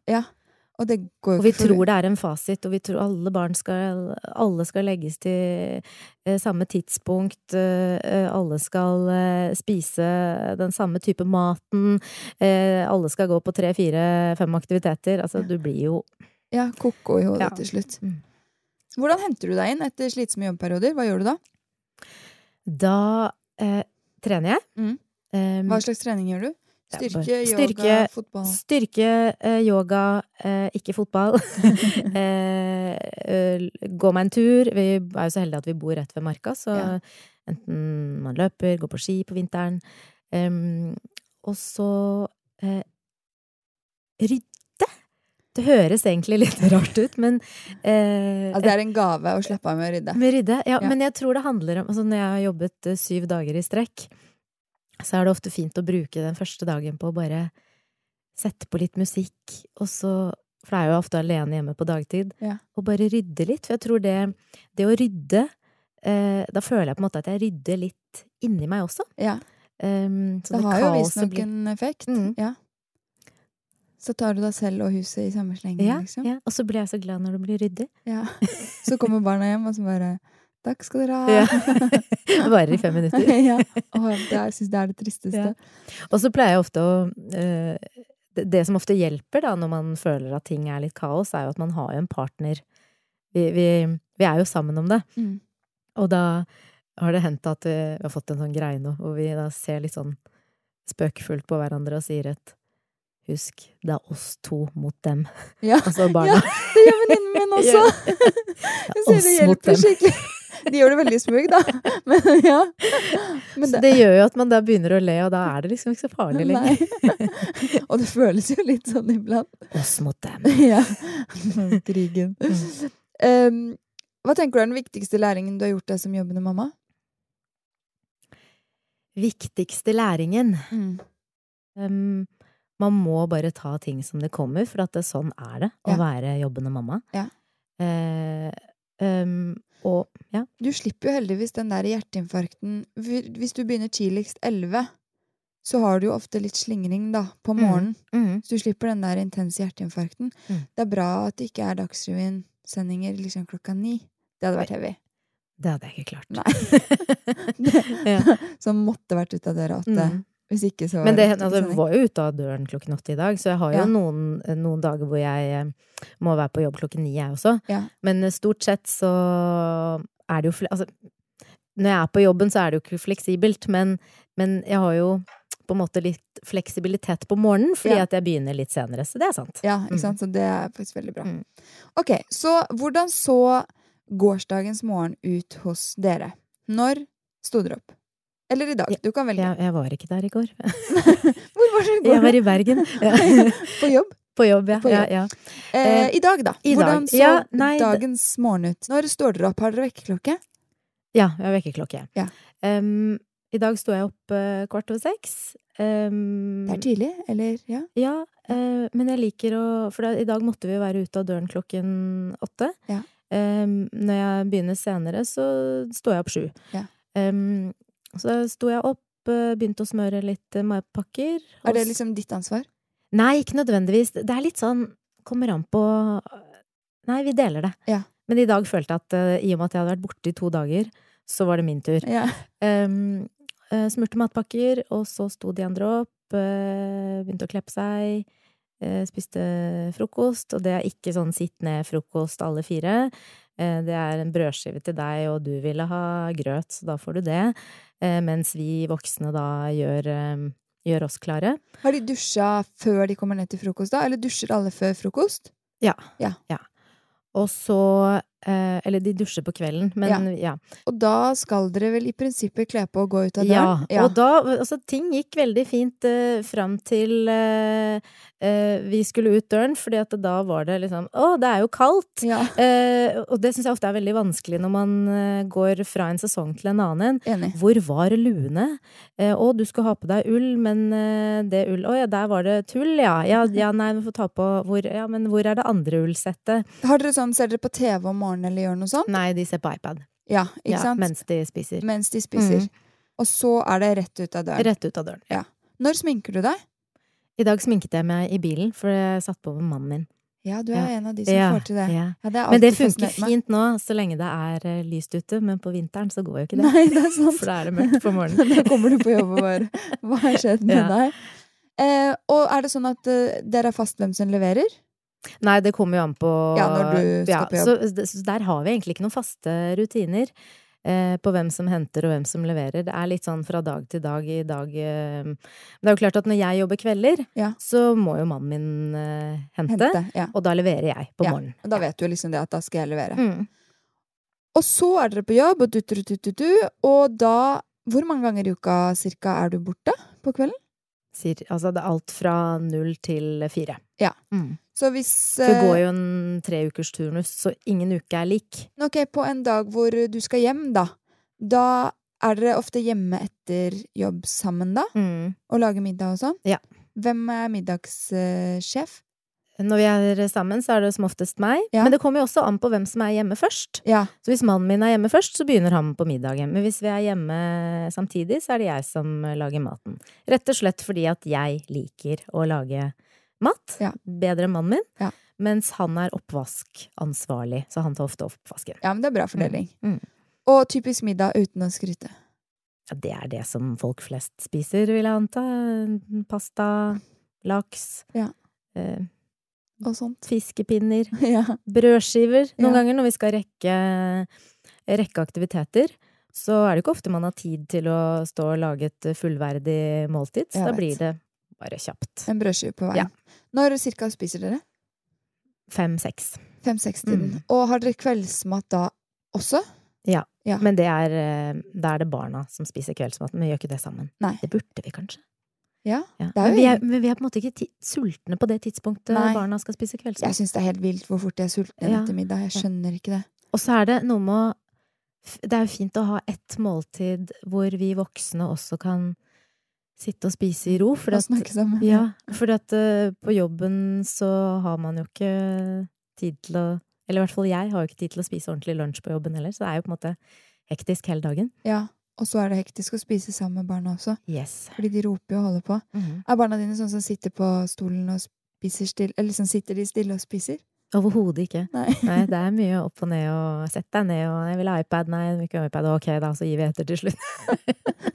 Og det går Og vi for- tror det er en fasit, og vi tror alle barn skal Alle skal legges til eh, samme tidspunkt. eh, alle skal eh, spise den samme type maten. alle skal gå på tre, fire, fem aktiviteter. Altså, du blir jo Ja, ko-ko i hodet Ja. til slutt. Mm. Hvordan henter du deg inn etter slitsomme jobbperioder? Hva gjør du da? Da eh, trener jeg. Mm. Eh, Hva slags trening gjør du? Styrke, yoga, styrke- fotball? Styrke, eh, yoga, eh, ikke fotball. (laughs) (laughs) eh, gå meg en tur. Vi er jo så heldige at vi bor rett ved marka, så Ja. enten man løper, går på ski på vinteren. Em, og så rydde. Det høres egentlig litt (laughs) rart ut, men eh, Altså, det er en gave å slippe av med å rydde. med rydde? Ja, Ja. men jeg tror det handler om altså Når jeg har jobbet eh, syv dager i strekk, så er det ofte fint å bruke den første dagen på å bare sette på litt musikk, og så For det er jo ofte alene hjemme på dagtid. Ja. Og bare rydde litt. For jeg tror det, det å rydde eh, Da føler jeg på en måte at jeg rydder litt inni meg også. Ja. Um, så Det har jo visstnok blir- en effekt. Mm. Ja. Så tar du deg selv og huset i samme slengen, ja, liksom. ja. Og så blir jeg så glad når det blir ryddig. Ja. (laughs) Så kommer barna hjem, og så bare Takk skal dere ha. Ja. (laughs) (laughs) Varer i fem minutter. ja. Og jeg syns det er det tristeste. Ja. Og så pleier jeg ofte å eh, det, det som ofte hjelper da, når man føler at ting er litt kaos, er jo at man har jo en partner. Vi, vi, vi er jo sammen om det. Mm. Og da har det hendt at vi, vi har fått en sånn greie nå, hvor vi da ser litt sånn spøkefullt på hverandre og sier et Husk, det er oss to mot dem. (laughs) Ja. Altså barna. Det gjør venninnen min (laughs) også! Ja. (laughs) Jeg sier det hjelper skikkelig. De gjør det veldig smug, da. Men ja. Men Så det gjør jo at man da begynner å le, og da er det liksom ikke så farlig lenger. Og det føles jo litt sånn iblant. Oss mot dem. Ja. Krigen. Um, hva tenker du er den viktigste læringen du har gjort deg som jobbende mamma? Viktigste læringen um, Man må bare ta ting som det kommer, for at det, sånn er det å Ja. være jobbende mamma. Ja. Eh, um, og ja. Du slipper jo heldigvis den der hjerteinfarkten Hvis du begynner tidligst 11, så har du jo ofte litt slingring da, på Mm. morgenen. Mhm. Så du slipper den der intense hjerteinfarkten. Mm. Det er bra at det ikke er Dagsrevyen-sendinger liksom klokka ni. Det hadde vært heavy. Det hadde jeg ikke klart. Nei. (laughs) ja. (laughs) Som måtte vært ute av døra åtte. Mhm. Hvis ikke, så Men det, altså, var jo ute av døren klokken åtte i dag, så jeg har jo Ja. noen, noen dager hvor jeg eh, må være på jobb klokken ni, jeg også. Ja. Men eh, stort sett så er det jo Altså, når jeg er på jobben, så er det jo ikke fleksibelt, men, men jeg har jo på en måte litt fleksibilitet på morgenen, fordi Ja. at jeg begynner litt senere, så det er sant. Ja, Mm. ikke sant? Så det er faktisk veldig bra. Mm. Ok, så hvordan så gårsdagens morgen ut hos dere? Når sto dere opp? Eller i dag. Du kan velge. Jeg, jeg var ikke der i går. (laughs) Hvor var du i går? Jeg var i Bergen. (laughs) På jobb? På jobb, ja. På jobb. ja, ja. Eh, I dag, da? i dag. Hvordan så Ja, nei, dagens morgen ut? Når står dere opp? Har dere vekkerklokke? Ja, jeg har vekkerklokke. Ja. Um, I dag sto jeg opp uh, kvart over seks. Um, Det er tidlig, eller? Ja. Ja, uh, men jeg liker å For da, i dag måtte vi være ute av døren klokken åtte. Ja. Um, når jeg begynner senere, så står jeg opp sju. Ja. Um, så sto jeg opp, eh, begynte å smøre litt maipakker. matpakker. og Er det liksom ditt ansvar? Nei, ikke nødvendigvis. Det er litt sånn Kommer an på Nei, vi deler det. Ja. Men i dag følte jeg at uh, i og med at jeg hadde vært borte i to dager, så var det min tur. Ja. Um, uh, smurte matpakker, og så sto de andre opp, uh, begynte å kleppe seg, eh, spiste frokost, og det er ikke sånn sitt ned-frokost alle fire. Eh, det er en brødskive til deg, og du ville ha grøt, så da får du det. Eh, mens vi voksne da gjør, eh, gjør oss klare. Har de dusja før de kommer ned til frokost, da? Eller dusjer alle før frokost? Ja. Og så eh, Eller de dusjer på kvelden, men ja. Og da skal dere vel i prinsippet kle på og gå ut av Ja, døren? og da Altså, ting gikk veldig fint eh, fram til eh, eh, vi skulle ut døren, fordi at da var det liksom Å, det er jo kaldt! ja. Eh, og det syns jeg ofte er veldig vanskelig når man eh, går fra en sesong til en annen. Enig. Hvor var luene? Eh, å, du skulle ha på deg ull, men det ull Å ja, der var det tull, ja. Ja, ja nei, vi får ta på hvor Ja, men hvor er det andre ullsettet? Har dere sånn, Ser dere på TV om morgenen eller gjør noe sånt? Nei, de ser på iPad. Ja, ikke sant? mens de spiser. Mens de spiser. Mm. Og så er det rett ut av døren. Rett ut av døren. Ja. Når sminker du deg? I dag sminket jeg meg i bilen, for jeg satt på med mannen min. Ja, du er Ja. en av de som Ja, får til det. ja. Det Men det funker fint nå, så lenge det er eh, lyst ute. Men på vinteren så går jo ikke det. Nei, det er (laughs) sant. For da er det mørkt på morgenen. (laughs) da kommer du på jobb og bare Hva har skjedd med deg? Eh, og er det sånn at uh, dere er fast hvem som leverer? Nei, det kommer jo an på Ja, når du skal på jobb. Så, så der har vi egentlig ikke noen faste rutiner. Eh, på hvem som henter og hvem som leverer. Det er litt sånn fra dag til dag i dag eh, Men det er jo klart at når jeg jobber kvelder, Ja. så må jo mannen min eh, hente. Hente? Ja. Og da leverer jeg på Ja, morgenen. Og da vet du liksom det at da skal jeg levere. Mm. Og så er dere på jobb, og du-du-du-du-du, og da Hvor mange ganger i uka cirka er du borte på kvelden? Altså det er alt fra null til fire. Ja. Mm. Så hvis For det eh, går jo en treukers turnus, så ingen uke er lik. Ok, på en dag hvor du skal hjem, da. Da er dere ofte hjemme etter jobb sammen, da? Mm. Og lager middag og sånn? Ja. Hvem er middagssjef? Når vi er sammen, så er det som oftest meg. Ja. Men det kommer jo også an på hvem som er hjemme først. Ja. Så hvis mannen min er hjemme først, så begynner han på middagen. Men hvis vi er hjemme samtidig, så er det jeg som lager maten. Rett og slett fordi at jeg liker å lage mat. Ja. Bedre enn mannen min. Ja. Mens han er oppvaskansvarlig, så han tar ofte oppvasken. ja, men det er bra fordeling. Mm. Og typisk middag uten å skryte. Ja, det er det som folk flest spiser, vil jeg anta. Pasta, laks, Ja. eh, Og sånt. fiskepinner. (laughs) Ja. brødskiver. Noen Ja. ganger når vi skal rekke, rekke aktiviteter, så er det ikke ofte man har tid til å stå og lage et fullverdig måltid. Så da blir det bare kjapt. En brødskive på veien. Ja. Når cirka spiser dere? Fem-seks. Fem-seks-tiden. Mm. Og har dere kveldsmat da også? Ja. Ja. Men det er, eh, da er det barna som spiser kveldsmaten. Vi gjør ikke det sammen. Nei. Det burde vi kanskje. Ja. Ja. Men, vi er, men vi er på en måte ikke sultne på det tidspunktet Nei. barna skal spise Jeg kveldsmat. syns det er helt vilt hvor fort jeg er sultne Ja. etter middag. Jeg skjønner ikke det. Og så er det noe med å Det er jo fint å ha ett måltid hvor vi voksne også kan sitte og spise i ro. For Og at, snakke sammen. ja, for at uh, på jobben så har man jo ikke tid til å Eller i hvert fall jeg har jo ikke tid til å spise ordentlig lunsj på jobben heller, så det er jo på en måte hektisk hele dagen. Ja. Og så er det hektisk å spise sammen med barna også. Yes. Fordi de roper jo og holder på. Er barna dine sånn som sitter på stolen og spiser stille? Eller sånn sitter de stille og spiser? Overhodet ikke. Nei. (laughs) Nei, det er (laughs) mye opp og ned og sett deg ned og 'jeg vil ha iPad', nei, jeg vil ikke ha iPad, ok da, så gir vi etter til slutt. (laughs)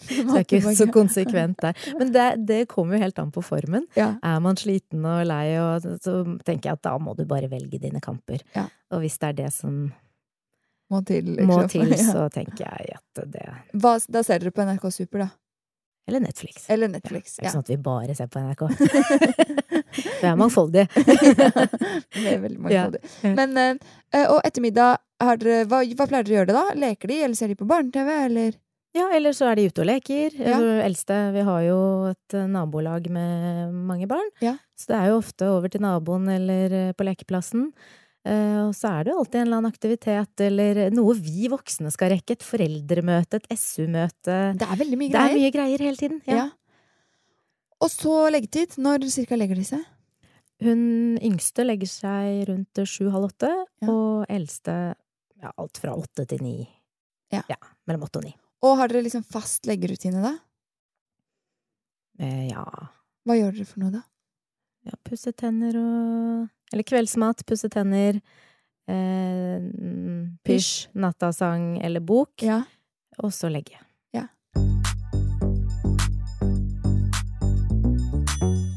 Så det er ikke så konsekvent der. Men det, det kommer jo helt an på formen. Ja. Er man sliten og lei, og så, så tenker jeg at da må du bare velge dine kamper. Ja. Og hvis det er det som Må til, liksom. må til, (laughs) så tenker jeg at det Hva, da ser dere på NRK Super, da. Eller Netflix. Eller Netflix Ja, det er Ja. ikke sånn at vi bare ser på NRK. (laughs) Vi er mangfoldige. (laughs) det er veldig mangfoldig. Ja. Men, eh, og ettermiddag, har dere, hva, hva pleier dere å gjøre det da? Leker de, eller ser de på barne-TV, eller? Ja, eller så er de ute og leker. Ja. Eldste, vi har jo et eh, nabolag med mange barn. Ja. Så det er jo ofte over til naboen eller eh, på lekeplassen. Eh, og så er det jo alltid en eller annen aktivitet eller noe vi voksne skal rekke. Et foreldremøte, et SU-møte. Det er veldig mye greier. Det er mye greier hele tiden. Ja. Ja. Og så leggetid. Når cirka legger de seg? Hun yngste legger seg rundt sju-halv åtte, Ja. og eldste ja, alt fra åtte til ni. Ja. mellom åtte og ni. Og har dere liksom fast leggerutine da? Eh, ja. Hva gjør dere for noe da? ja, pusse tenner og Eller kveldsmat, pusse tenner, eh, pysj, nattasang eller bok, Ja. og så legge.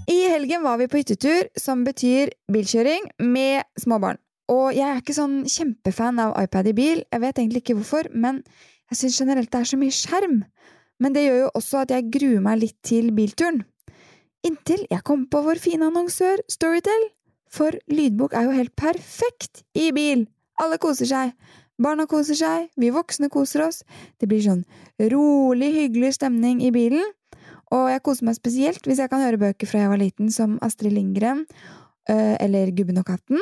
I helgen var vi på hyttetur, som betyr bilkjøring med små barn. Og jeg er ikke sånn kjempefan av iPad i bil, jeg vet egentlig ikke hvorfor, men jeg syns generelt det er så mye skjerm. Men det gjør jo også at jeg gruer meg litt til bilturen. Inntil jeg kom på vår fine annonsør Storytel. For lydbok er jo helt perfekt i bil! Alle koser seg. Barna koser seg, vi voksne koser oss. Det blir sånn rolig, hyggelig stemning i bilen. Og jeg koser meg spesielt hvis jeg kan høre bøker fra jeg var liten, som Astrid Lindgren øh, eller Gubben og katten.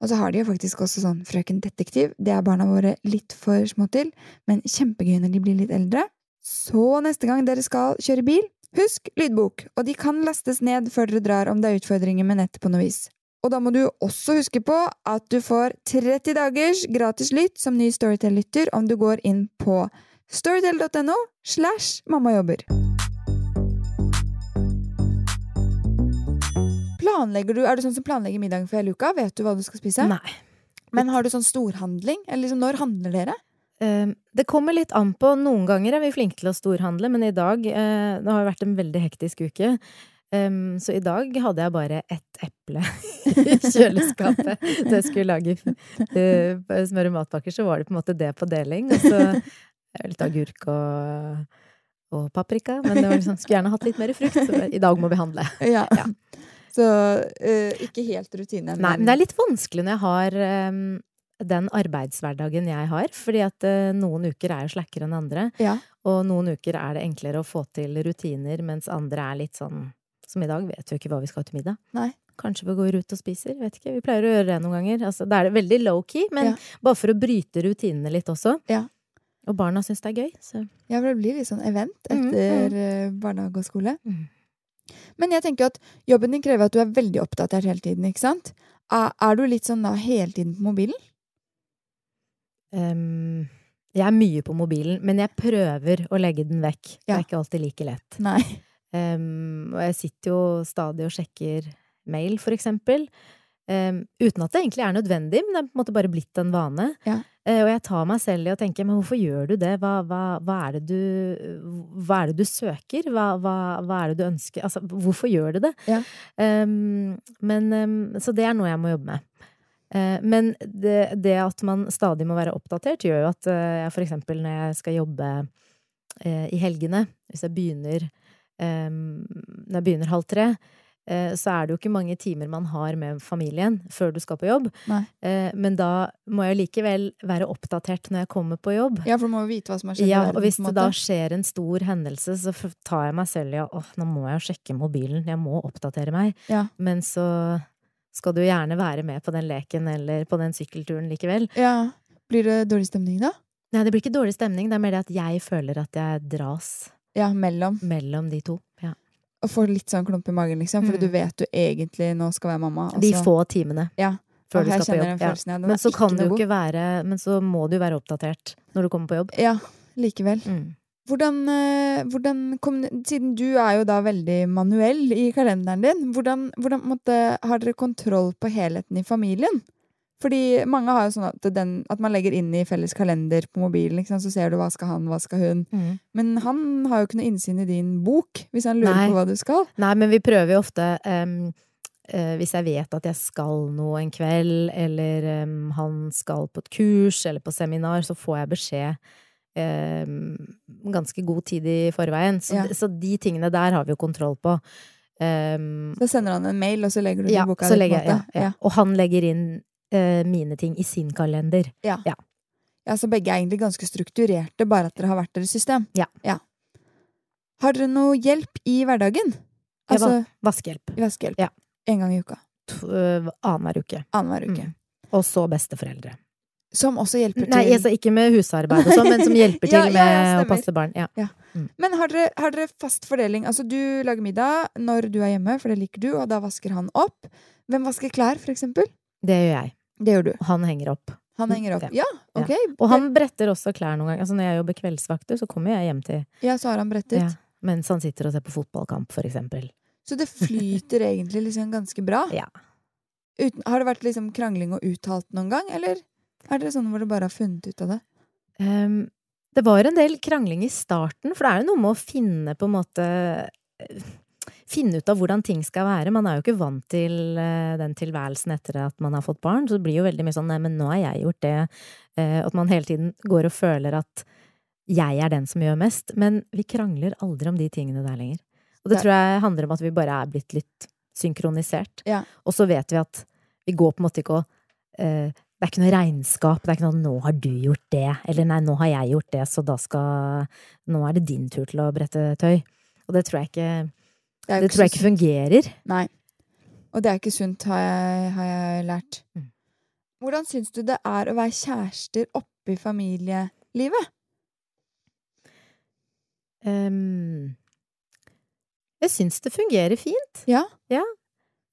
Og så har de jo faktisk også sånn Frøken Detektiv. Det er barna våre litt for små til, men kjempegøy når de blir litt eldre. Så neste gang dere skal kjøre bil, husk lydbok, og de kan lastes ned før dere drar om det er utfordringer med nettet på noe vis. Og da må du også huske på at du får 30 dagers gratis lytt som ny Storytel-lytter om du går inn på storytel.no slash mammajobber. Planlegger du, Er du sånn som planlegger middagen for hele uka? Vet du hva du skal spise? Nei. Men har du sånn storhandling? Eller liksom, når handler dere? Eh, det kommer litt an på. Noen ganger er vi flinke til å storhandle, men i dag eh, Det har vært en veldig hektisk uke. Um, så i dag hadde jeg bare ett eple (laughs) i kjøleskapet. da jeg skulle lage uh, smøre matpakker, så var det på en måte det på deling. Og så eh, litt agurk og, og paprika. Men det var liksom, skulle gjerne hatt litt mer frukt. Så i dag må vi handle. Ja. Ja. Så uh, ikke helt rutine. Nei, men det er litt vanskelig når jeg har um, den arbeidshverdagen jeg har. Fordi at uh, noen uker er jo slakkere enn andre. Ja. Og noen uker er det enklere å få til rutiner, mens andre er litt sånn Som i dag vet jo ikke hva vi skal til middag. Nei. Kanskje vi går ut og spiser. Vet ikke. Vi pleier å gjøre det noen ganger. Altså, da er det veldig low-key, men Ja. bare for å bryte rutinene litt også. Ja. Og barna syns det er gøy, så Ja, for det blir litt sånn event Mm, etter øh, barnehage og skole. Mm. Men jeg tenker at jobben din krever at du er veldig oppdatert hele tiden, ikke sant? Er, er du litt sånn da hele tiden på mobilen? um, Jeg er mye på mobilen, men jeg prøver å legge den vekk. Det er ikke alltid like lett. Nei. Um, og jeg sitter jo stadig og sjekker mail, for eksempel. Um, uten at det egentlig er nødvendig, men det er på en måte bare blitt en vane. Ja. Uh, og jeg tar meg selv i å tenke, men hvorfor gjør du det? Hva, hva, hva, er, det du, hva er det du søker? Hva, er det du ønsker? Altså, hvorfor gjør du det? Ja. Um, men, um, så det er noe jeg må jobbe med. Uh, men det, det at man stadig må være oppdatert, gjør jo at uh, jeg for eksempel når jeg skal jobbe i helgene, hvis jeg begynner når jeg begynner halv tre, eh, så er det jo ikke mange timer man har med familien før du skal på jobb. Nei. Eh, men da må jeg likevel være oppdatert når jeg kommer på jobb. Ja, for du må jo vite hva som har skjedd. Ja, og hvis det da skjer en stor hendelse, så tar jeg meg selv i at åh, nå må jeg sjekke mobilen, jeg må oppdatere meg. Ja. Men så skal du gjerne være med på den leken eller på den sykkelturen likevel. ja. Blir det dårlig stemning da? Nei, det blir ikke dårlig stemning, det er mer det at jeg føler at jeg dras Ja, mellom. mellom de to. Ja. Og får litt sånn klump i magen, liksom. Fordi Mm. du vet du egentlig nå skal være mamma. Altså. De få timene Ja. før du skal på jobb. Ja. Men så kan du ikke være Men så må du være oppdatert når du kommer på jobb. Ja, likevel. Mm. Hvordan, eh, hvordan Siden du er jo da veldig manuell i kalenderen din, hvordan, hvordan måtte, har dere kontroll på helheten i familien? Fordi mange har jo sånn at, den, at man legger inn i felles kalender på mobilen, så ser du hva skal han, hva skal hun. Mm. Men han har jo ikke noe innsyn i din bok, hvis han lurer Nei. på hva du skal. Nei, men vi prøver jo ofte um, uh, Hvis jeg vet at jeg skal noe en kveld, eller um, han skal på et kurs eller på seminar, så får jeg beskjed ganske god tid i forveien. Så, Ja. de- så de tingene der har vi jo kontroll på. Um, Så sender han en mail, og så legger du det ja, i boka di. jeg, ja, ja. Og han legger inn eh, mine ting i sin kalender. Ja, så begge er egentlig ganske strukturerte, bare at dere har hvert deres system. Ja. Har dere noe hjelp i hverdagen? Altså, ja, Vaskehjelp. vaskehjelp? Ja. En gang i uka. Øh, Annenhver uke. Annenhver uke. Mm. Og så besteforeldre. Som også hjelper til Nei, altså ikke med husarbeid og sånn, men som hjelper (laughs) til Ja, ja, ja, med å passe barn. Ja. Men har dere, har dere fast fordeling? Altså, du lager middag når du er hjemme, for det liker du, og da vasker han opp. Hvem vasker klær, for eksempel? Det gjør jeg. Det gjør du. Han henger opp. Han henger opp. Ja, ok. Og han bretter også klær noen ganger. Altså når jeg jobber kveldsvakter, så kommer jeg hjem til Ja, så har han brettet. ja, Mens han sitter og ser på fotballkamp, for eksempel. Så det flyter egentlig liksom ganske bra. Ja. Uten, har det vært liksom krangling og uttalt noen gang, eller er dere sånn hvor dere bare har funnet ut av det? Um, det var en del krangling i starten, for det er jo noe med å finne på en måte eh, Finne ut av hvordan ting skal være. Man er jo ikke vant til eh, den tilværelsen etter at man har fått barn. Så det blir jo veldig mye sånn 'nei, men nå har jeg gjort det'. Eh, at man hele tiden går og føler at jeg er den som gjør mest. Men vi krangler aldri om de tingene der lenger. Og det tror jeg handler om at vi bare er blitt litt synkronisert. Ja. Og så vet vi at vi går på en måte ikke og eh, det er ikke noe regnskap. Det er ikke noe 'nå har du gjort det', eller 'nei, nå har jeg gjort det, så da skal Nå er det din tur til å brette tøy'. Og det tror jeg ikke, Det, det tror jeg ikke fungerer. Nei. Og det er ikke sunt, har jeg, har jeg lært. Mm. Hvordan syns du det er å være kjærester oppe i familielivet? Um, jeg syns det fungerer fint. Ja.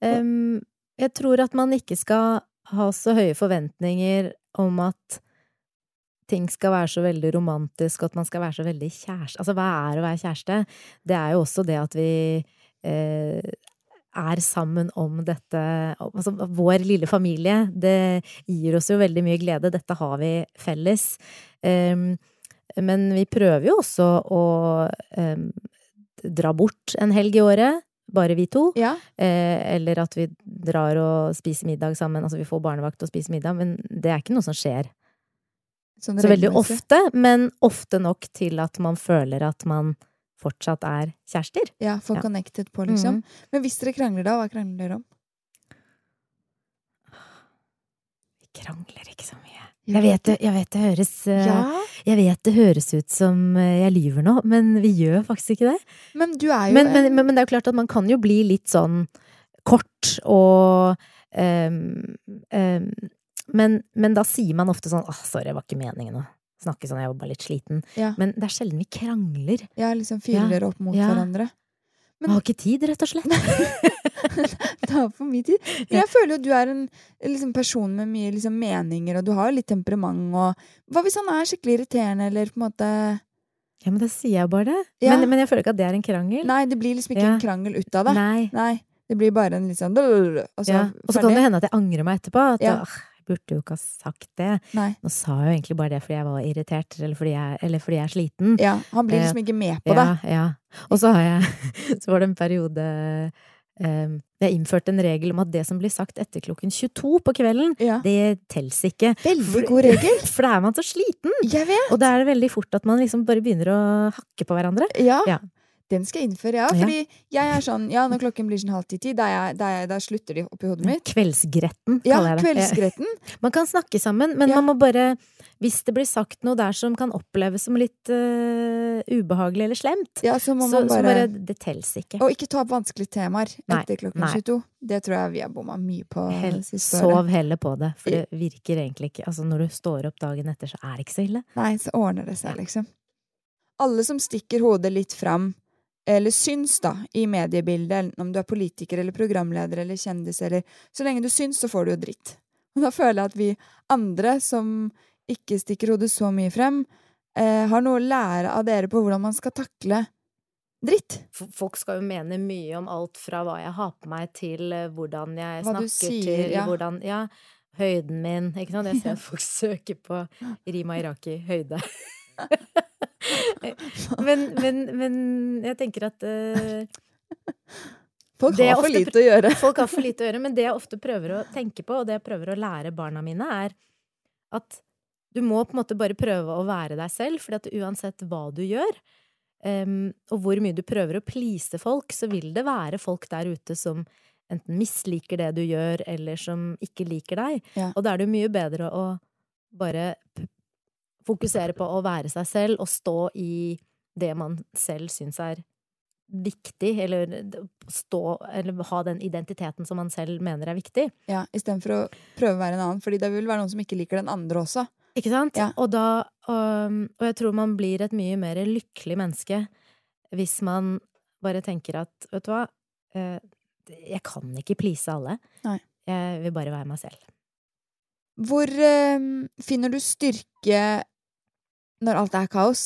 Ehm, jeg tror at man ikke skal ha så høye forventninger om at ting skal være så veldig romantisk, og at man skal være så veldig kjæreste. Altså, hva er å være kjæreste? Det er jo også det at vi er sammen om dette Altså, vår lille familie, det gir oss jo veldig mye glede. Dette har vi felles. Ehm, men vi prøver jo også å ehm, dra bort en helg i året. Bare vi to. Ja. Eh, eller at vi drar og spiser middag sammen. Altså vi får barnevakt og spiser middag, men det er ikke noe som skjer Sånn så veldig ofte. Men ofte nok til at man føler at man fortsatt er kjærester. Ja, få Ja. connected på, liksom. Mm. Men hvis dere krangler da, hva krangler dere om? Vi krangler ikke så mye. Jeg vet det, jeg vet det høres eh, Ja, Jeg vet det høres ut som eh, jeg lyver nå, men vi gjør faktisk ikke det. men du er jo Men, men, en- men, men det er jo klart at man kan jo bli litt sånn kort og um, um, men, men da sier man ofte sånn 'Åh, sorry, det var ikke meningen å snakke sånn, jeg var bare litt sliten'. Ja. Men det er sjelden vi krangler. Ja, liksom fyrer Ja. opp mot Ja. hverandre. Men- Man har ikke tid, rett og slett. (laughs) Det tar for mye tid. Men jeg føler jo du er en liksom, person med mye liksom, meninger, og du har jo litt temperament og Hva hvis han er skikkelig irriterende, eller på en måte Ja, men da sier jeg bare det. Men, men jeg føler ikke at det er en krangel. Nei, det blir liksom ikke en krangel ut av det. Nei. Nei. Det blir bare en litt sånn Og så Ja. Og så kan det hende at jeg angrer meg etterpå. At Ja. «Åh, jeg burde jo ikke ha sagt det. Nei. Nå sa jeg jo egentlig bare det fordi jeg var irritert, eller fordi jeg, eller fordi jeg er sliten. Ja, han blir Eh, liksom ikke med på det. Ja, ja. Og så har jeg (laughs) Så var det en periode Um, jeg innførte en regel om at det som blir sagt etter klokken 22 på kvelden, Ja. det tels ikke. Veldig god regel. (laughs) For da er man så sliten! Jeg vet! Og da er det veldig fort at man liksom bare begynner å hakke på hverandre. Ja. Ja. Den skal jeg innføre, ja. Ja. Fordi jeg er sånn Ja, når klokken blir sånn halv ti-ti, da, er er slutter de oppi hodet mitt. Kveldsgretten, Ja, kaller jeg det. kveldsgretten. Man kan snakke sammen, men Ja. man må bare Hvis det blir sagt noe der som kan oppleves som litt uh, ubehagelig eller slemt, Ja, så må så, man så bare, bare Det teller ikke. Og ikke ta opp vanskelige temaer etter klokken nei. 22. Det tror jeg vi har bomma mye på Hell, siste året. sov heller på det, for det virker egentlig ikke Altså, når du står opp dagen etter, så er det ikke så ille. Nei, så ordner det seg, liksom. Alle som stikker hodet litt fram, eller syns, da, i mediebildet, om du er politiker eller programleder eller kjendis eller Så lenge du syns, så får du jo dritt. Og da føler jeg at vi andre, som ikke stikker hodet så mye frem, eh, har noe å lære av dere på hvordan man skal takle dritt. Folk skal jo mene mye om alt fra hva jeg har på meg, til eh, hvordan jeg Hva snakker sier, til ja. hvordan Ja, høyden min, ikke sant? Jeg ser (laughs) at folk søker på Rima Iraki høyde. (laughs) men, men, men jeg tenker at uh, Folk har for lite å gjøre. Folk har for lite å gjøre, men det jeg ofte prøver å tenke på, og det jeg prøver å lære barna mine, er at du må på en måte bare prøve å være deg selv, at uansett hva du gjør, um, og hvor mye du prøver å please folk, så vil det være folk der ute som enten misliker det du gjør, eller som ikke liker deg. Ja. Og da er det jo mye bedre å bare fokusere på å være seg selv, og stå i det man selv syns er viktig, eller stå Eller ha den identiteten som man selv mener er viktig. Ja, Istedenfor å prøve å være en annen, fordi det vil være noen som ikke liker den andre også. Ikke sant? Ja. Og da um, Og jeg tror man blir et mye mer lykkelig menneske hvis man bare tenker at Vet du hva, eh, jeg kan ikke please alle. Nei. Jeg vil bare være meg selv. Hvor øh, finner du styrke når alt er kaos?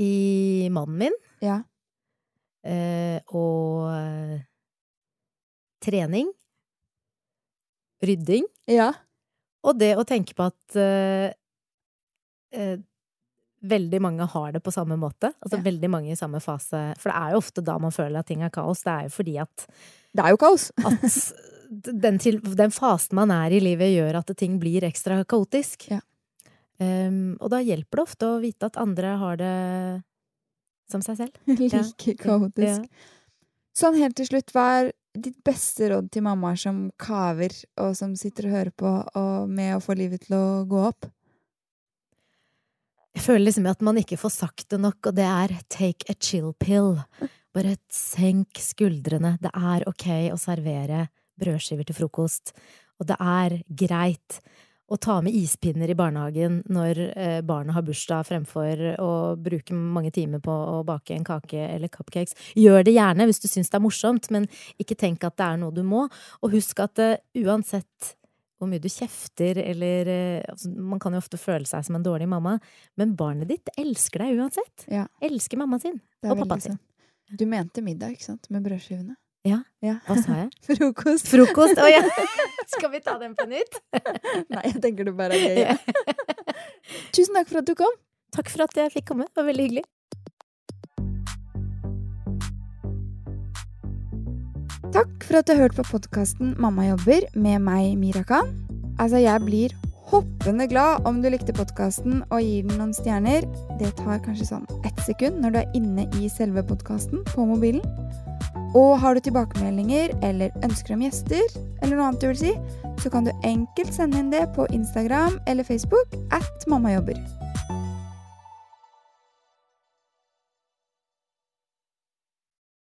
I mannen min Ja. eh, og trening, rydding, Ja. og det å tenke på at eh, eh, veldig mange har det på samme måte. Altså Ja. veldig mange i samme fase. For det er jo ofte da man føler at ting er kaos. Det er jo fordi at, Det er jo kaos. at (laughs) den, til, den fasen man er i livet, gjør at ting blir ekstra kaotisk. Ja. Um, og da hjelper det ofte å vite at andre har det som seg selv. (laughs) like kaotisk. Ja. Sånn helt til slutt, hva er ditt beste råd til mammaer som kaver, og som sitter og hører på, og med å få livet til å gå opp? Jeg føler liksom at man ikke får sagt det nok, og det er take a chill pill. Bare senk skuldrene. Det er ok å servere brødskiver til frokost. Og det er greit å ta med ispinner i barnehagen når barna barnet har bursdag, fremfor å bruke mange timer på å bake en kake eller cupcakes. Gjør det gjerne hvis du syns det er morsomt, men ikke tenk at det er noe du må. Og husk at eh, uansett hvor mye du kjefter, eller eh, altså, Man kan jo ofte føle seg som en dårlig mamma, men barnet ditt elsker deg uansett. Ja. Elsker mammaen sin. Og pappaen sin. sånn. Du mente middag, ikke sant? Med brødskivene? Ja. Ja. Hva sa jeg? (laughs) Frokost. Frokost! Å ja! (laughs) Skal vi ta den på nytt? (laughs) Nei, jeg tenker det bare er gøy. Tusen takk for at du kom. Takk for at jeg fikk komme. Det var veldig hyggelig. Takk for at du har hørt på podkasten Mamma jobber med meg, Mira Khan. Altså, jeg blir hoppende glad om du likte podkasten og gir den noen stjerner. Det tar kanskje sånn ett sekund når du er inne i selve podkasten på mobilen. Og har du tilbakemeldinger eller ønsker om gjester, eller noe annet du vil si, så kan du enkelt sende inn det på Instagram eller Facebook at mammajobber.